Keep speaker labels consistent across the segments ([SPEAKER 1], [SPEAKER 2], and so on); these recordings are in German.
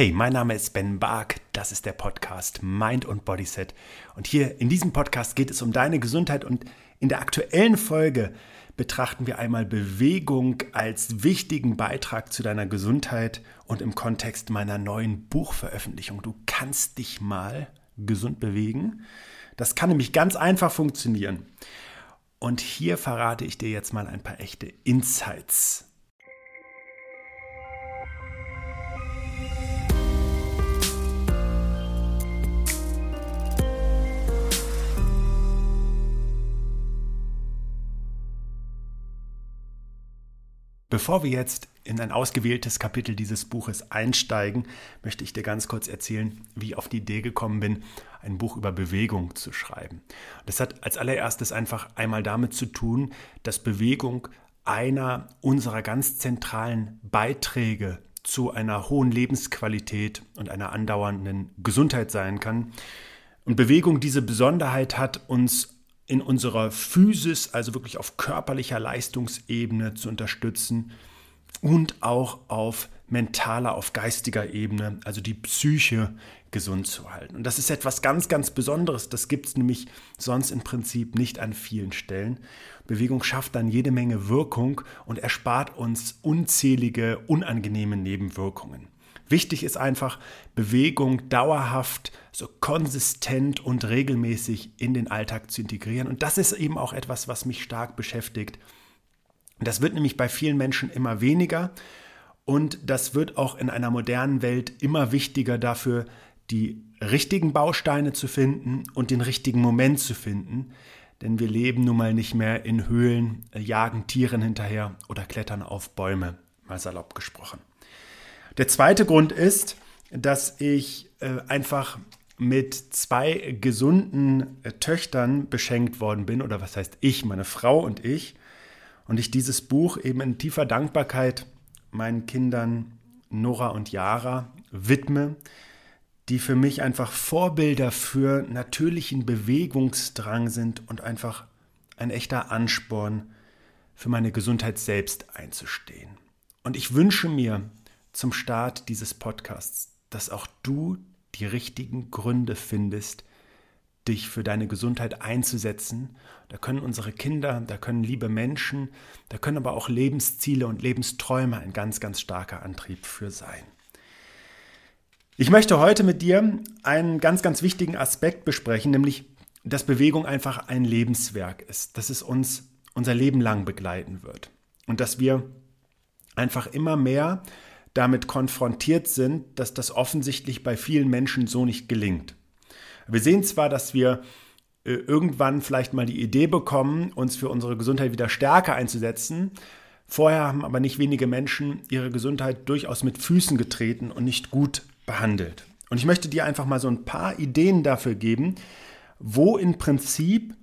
[SPEAKER 1] Hey, mein Name ist Ben Bark, das ist der Podcast Mind und Bodyset und hier in diesem Podcast geht es um deine Gesundheit und in der aktuellen Folge betrachten wir einmal Bewegung als wichtigen Beitrag zu deiner Gesundheit und im Kontext meiner neuen Buchveröffentlichung. Du kannst dich mal gesund bewegen. Das kann nämlich ganz einfach funktionieren. Und hier verrate ich dir jetzt mal ein paar echte Insights Bevor wir jetzt in ein ausgewähltes Kapitel dieses Buches einsteigen, möchte ich dir ganz kurz erzählen, wie ich auf die Idee gekommen bin, ein Buch über Bewegung zu schreiben. Das hat als allererstes einfach einmal damit zu tun, dass Bewegung einer unserer ganz zentralen Beiträge zu einer hohen Lebensqualität und einer andauernden Gesundheit sein kann. Und Bewegung diese Besonderheit hat, uns in unserer Physis, also wirklich auf körperlicher Leistungsebene zu unterstützen und auch auf mentaler, auf geistiger Ebene, also die Psyche gesund zu halten. Und das ist etwas ganz, ganz Besonderes. Das gibt es nämlich sonst im Prinzip nicht an vielen Stellen. Bewegung schafft dann jede Menge Wirkung und erspart uns unzählige, unangenehme Nebenwirkungen. Wichtig ist einfach, Bewegung dauerhaft, so konsistent und regelmäßig in den Alltag zu integrieren. Und das ist eben auch etwas, was mich stark beschäftigt. Das wird nämlich bei vielen Menschen immer weniger und das wird auch in einer modernen Welt immer wichtiger dafür, die richtigen Bausteine zu finden und den richtigen Moment zu finden. Denn wir leben nun mal nicht mehr in Höhlen, jagen Tieren hinterher oder klettern auf Bäume, mal salopp gesprochen. Der zweite Grund ist, dass ich äh, einfach mit zwei gesunden äh, Töchtern beschenkt worden bin, oder was heißt ich, meine Frau und ich, und ich dieses Buch eben in tiefer Dankbarkeit meinen Kindern Nora und Yara widme, die für mich einfach Vorbilder für natürlichen Bewegungsdrang sind und einfach ein echter Ansporn für meine Gesundheit selbst einzustehen. Und ich wünsche mir, zum Start dieses Podcasts, dass auch du die richtigen Gründe findest, dich für deine Gesundheit einzusetzen. Da können unsere Kinder, da können liebe Menschen, da können aber auch Lebensziele und Lebensträume ein ganz, ganz starker Antrieb für sein. Ich möchte heute mit dir einen ganz, ganz wichtigen Aspekt besprechen, nämlich, dass Bewegung einfach ein Lebenswerk ist, dass es uns unser Leben lang begleiten wird und dass wir einfach immer mehr damit konfrontiert sind, dass das offensichtlich bei vielen Menschen so nicht gelingt. Wir sehen zwar, dass wir äh, irgendwann vielleicht mal die Idee bekommen, uns für unsere Gesundheit wieder stärker einzusetzen. Vorher haben aber nicht wenige Menschen ihre Gesundheit durchaus mit Füßen getreten und nicht gut behandelt. Und ich möchte dir einfach mal so ein paar Ideen dafür geben, wo im Prinzip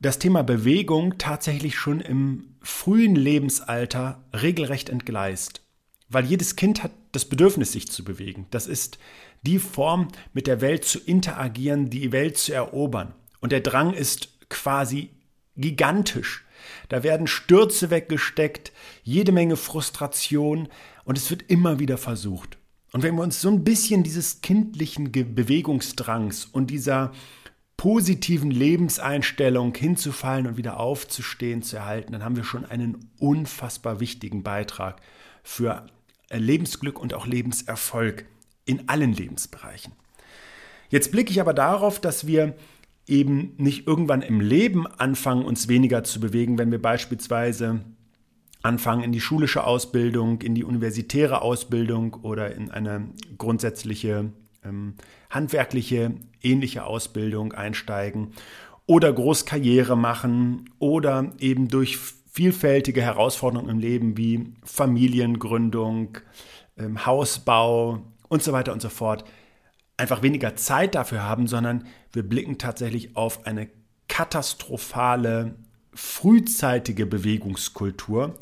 [SPEAKER 1] das Thema Bewegung tatsächlich schon im frühen Lebensalter regelrecht entgleist. Weil jedes Kind hat das Bedürfnis, sich zu bewegen. Das ist die Form, mit der Welt zu interagieren, die Welt zu erobern. Und der Drang ist quasi gigantisch. Da werden Stürze weggesteckt, jede Menge Frustration und es wird immer wieder versucht. Und wenn wir uns so ein bisschen dieses kindlichen Bewegungsdrangs und dieser positiven Lebenseinstellung hinzufallen und wieder aufzustehen zu erhalten, dann haben wir schon einen unfassbar wichtigen Beitrag für äh, Lebensglück und auch Lebenserfolg in allen Lebensbereichen. Jetzt blicke ich aber darauf, dass wir eben nicht irgendwann im Leben anfangen, uns weniger zu bewegen, wenn wir beispielsweise anfangen in die schulische Ausbildung, in die universitäre Ausbildung oder in eine grundsätzliche ähm, handwerkliche ähnliche Ausbildung einsteigen oder Großkarriere machen oder eben durch vielfältige Herausforderungen im Leben wie Familiengründung, ähm, Hausbau und so weiter und so fort einfach weniger Zeit dafür haben, sondern wir blicken tatsächlich auf eine katastrophale, frühzeitige Bewegungskultur,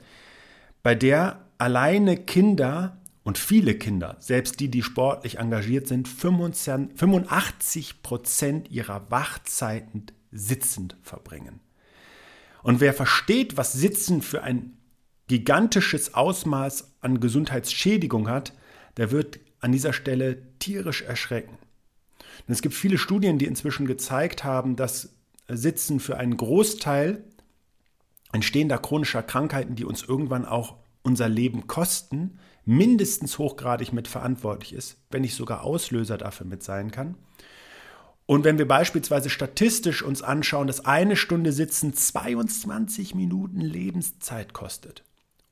[SPEAKER 1] bei der alleine Kinder und viele Kinder, selbst die, die sportlich engagiert sind, 85 Prozent ihrer Wachzeiten sitzend verbringen. Und wer versteht, was Sitzen für ein gigantisches Ausmaß an Gesundheitsschädigung hat, der wird an dieser Stelle tierisch erschrecken. Und es gibt viele Studien, die inzwischen gezeigt haben, dass Sitzen für einen Großteil entstehender chronischer Krankheiten, die uns irgendwann auch unser Leben kosten, mindestens hochgradig mitverantwortlich ist, wenn nicht sogar Auslöser dafür mit sein kann. Und wenn wir beispielsweise statistisch uns anschauen, dass eine Stunde Sitzen 22 Minuten Lebenszeit kostet.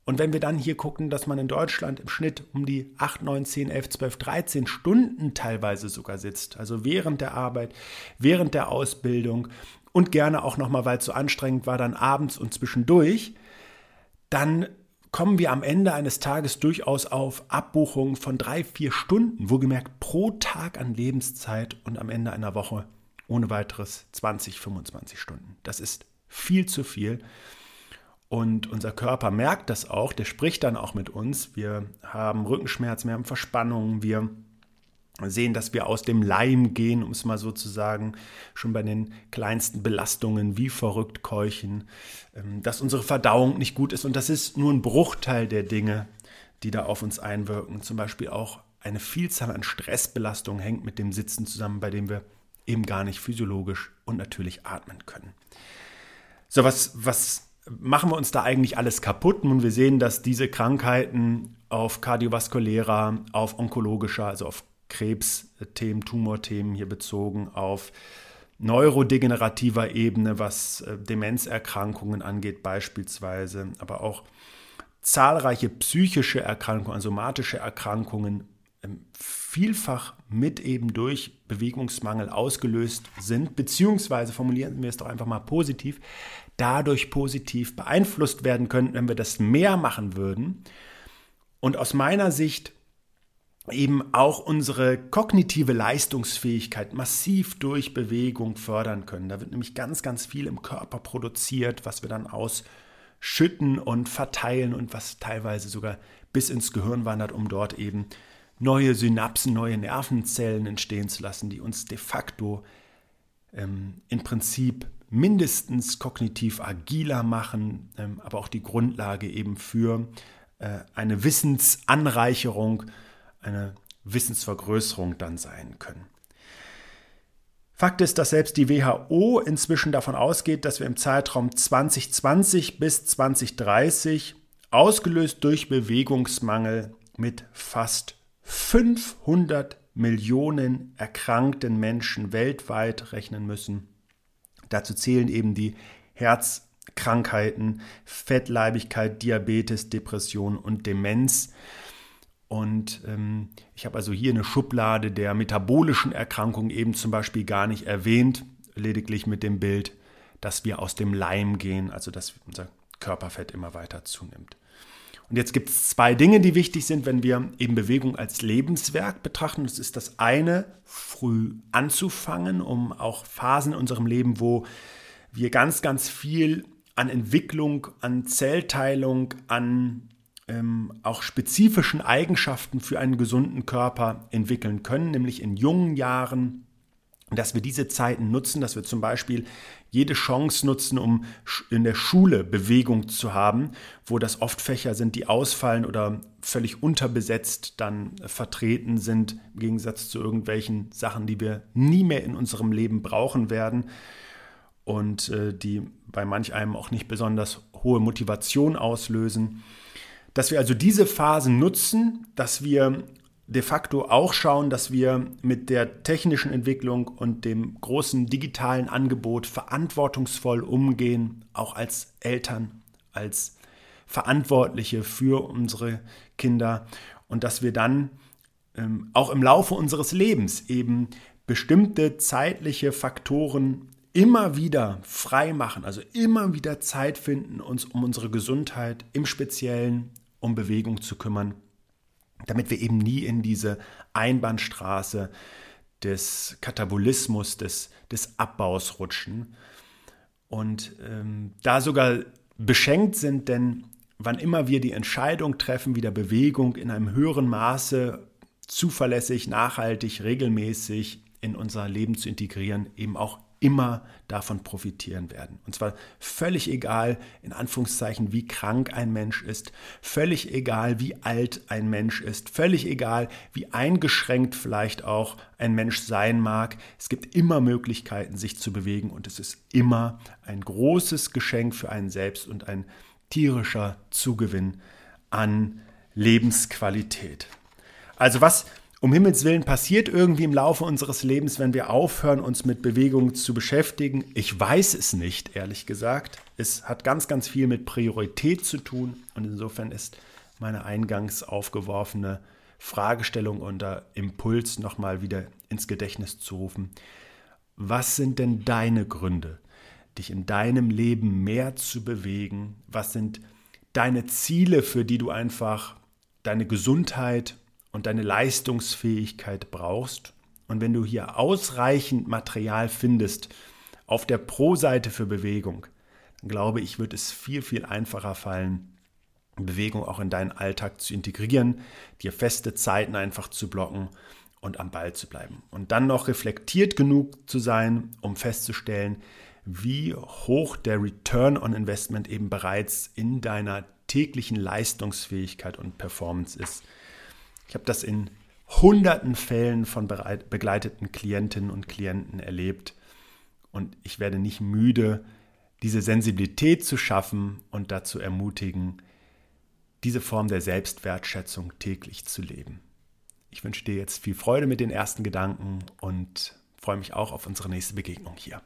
[SPEAKER 1] Und wenn wir dann hier gucken, dass man in Deutschland im Schnitt um die 8, 9, 10, 11, 12, 13 Stunden teilweise sogar sitzt, also während der Arbeit, während der Ausbildung und gerne auch nochmal, weil es so anstrengend war, dann abends und zwischendurch, dann kommen wir am Ende eines Tages durchaus auf Abbuchungen von drei, vier Stunden, wohlgemerkt pro Tag an Lebenszeit und am Ende einer Woche ohne weiteres 20, 25 Stunden. Das ist viel zu viel. Und unser Körper merkt das auch, der spricht dann auch mit uns. Wir haben Rückenschmerzen, wir haben Verspannungen, wir sehen, dass wir aus dem Leim gehen, um es mal so zu sagen, schon bei den kleinsten Belastungen wie verrückt keuchen, ähm, dass unsere Verdauung nicht gut ist. Und das ist nur ein Bruchteil der Dinge, die da auf uns einwirken. Zum Beispiel auch eine Vielzahl an Stressbelastungen hängt mit dem Sitzen zusammen, bei dem wir eben gar nicht physiologisch und natürlich atmen können. So, was, was machen wir uns da eigentlich alles kaputt? Nun, wir sehen, dass diese Krankheiten auf kardiovaskulärer, auf onkologischer, also auf Krebsthemen, Tumorthemen hier bezogen auf neurodegenerativer Ebene, was äh, Demenzerkrankungen angeht beispielsweise, aber auch zahlreiche psychische Erkrankungen, somatische Erkrankungen ähm, vielfach mit eben durch Bewegungsmangel ausgelöst sind, beziehungsweise formulieren wir es doch einfach mal positiv, dadurch positiv beeinflusst werden können, wenn wir das mehr machen würden. Und aus meiner Sicht eben auch unsere kognitive Leistungsfähigkeit massiv durch Bewegung fördern können. Da wird nämlich ganz, ganz viel im Körper produziert, was wir dann ausschütten und verteilen und was teilweise sogar bis ins Gehirn wandert, um dort eben neue Synapsen, neue Nervenzellen entstehen zu lassen, die uns de facto ähm, im Prinzip mindestens kognitiv agiler machen, ähm, aber auch die Grundlage eben für äh, eine Wissensanreicherung, eine Wissensvergrößerung dann sein können. Fakt ist, dass selbst die WHO inzwischen davon ausgeht, dass wir im Zeitraum 2020 bis 2030 ausgelöst durch Bewegungsmangel mit fast 500 Millionen erkrankten Menschen weltweit rechnen müssen. Dazu zählen eben die Herzkrankheiten, Fettleibigkeit, Diabetes, Depression und Demenz. Und ähm, ich habe also hier eine Schublade der metabolischen Erkrankungen eben zum Beispiel gar nicht erwähnt, lediglich mit dem Bild, dass wir aus dem Leim gehen, also dass unser Körperfett immer weiter zunimmt. Und jetzt gibt es zwei Dinge, die wichtig sind, wenn wir eben Bewegung als Lebenswerk betrachten. Das ist das eine, früh anzufangen, um auch Phasen in unserem Leben, wo wir ganz, ganz viel an Entwicklung, an Zellteilung, an ähm, auch spezifischen Eigenschaften für einen gesunden Körper entwickeln können, nämlich in jungen Jahren, dass wir diese Zeiten nutzen, dass wir zum Beispiel jede Chance nutzen, um in der Schule Bewegung zu haben, wo das oft Fächer sind, die ausfallen oder völlig unterbesetzt dann vertreten sind, im Gegensatz zu irgendwelchen Sachen, die wir nie mehr in unserem Leben brauchen werden und äh, die bei manch einem auch nicht besonders hohe Motivation auslösen. Dass wir also diese Phasen nutzen, dass wir de facto auch schauen, dass wir mit der technischen Entwicklung und dem großen digitalen Angebot verantwortungsvoll umgehen, auch als Eltern, als Verantwortliche für unsere Kinder und dass wir dann ähm, auch im Laufe unseres Lebens eben bestimmte zeitliche Faktoren immer wieder frei machen, also immer wieder Zeit finden, uns um unsere Gesundheit im Speziellen um Bewegung zu kümmern, damit wir eben nie in diese Einbahnstraße des Katabolismus, des, des Abbaus rutschen. Und ähm, da sogar beschenkt sind, denn wann immer wir die Entscheidung treffen, wieder Bewegung in einem höheren Maße zuverlässig, nachhaltig, regelmäßig in unser Leben zu integrieren, eben auch immer davon profitieren werden. Und zwar völlig egal, in Anführungszeichen, wie krank ein Mensch ist, völlig egal, wie alt ein Mensch ist, völlig egal, wie eingeschränkt vielleicht auch ein Mensch sein mag. Es gibt immer Möglichkeiten, sich zu bewegen und es ist immer ein großes Geschenk für einen selbst und ein tierischer Zugewinn an Lebensqualität. Also was um Himmels Willen passiert irgendwie im Laufe unseres Lebens, wenn wir aufhören, uns mit Bewegung zu beschäftigen? Ich weiß es nicht, ehrlich gesagt. Es hat ganz, ganz viel mit Priorität zu tun und insofern ist meine eingangs aufgeworfene Fragestellung oder Impuls nochmal wieder ins Gedächtnis zu rufen. Was sind denn deine Gründe, dich in deinem Leben mehr zu bewegen? Was sind deine Ziele, für die du einfach deine Gesundheit und deine Leistungsfähigkeit brauchst. Und wenn du hier ausreichend Material findest auf der Pro-Seite für Bewegung, dann glaube ich, wird es viel, viel einfacher fallen, Bewegung auch in deinen Alltag zu integrieren, dir feste Zeiten einfach zu blocken und am Ball zu bleiben. Und dann noch reflektiert genug zu sein, um festzustellen, wie hoch der Return on Investment eben bereits in deiner täglichen Leistungsfähigkeit und Performance ist. Ich habe das in hunderten Fällen von begleiteten Klientinnen und Klienten erlebt und ich werde nicht müde, diese Sensibilität zu schaffen und dazu ermutigen, diese Form der Selbstwertschätzung täglich zu leben. Ich wünsche dir jetzt viel Freude mit den ersten Gedanken und freue mich auch auf unsere nächste Begegnung hier.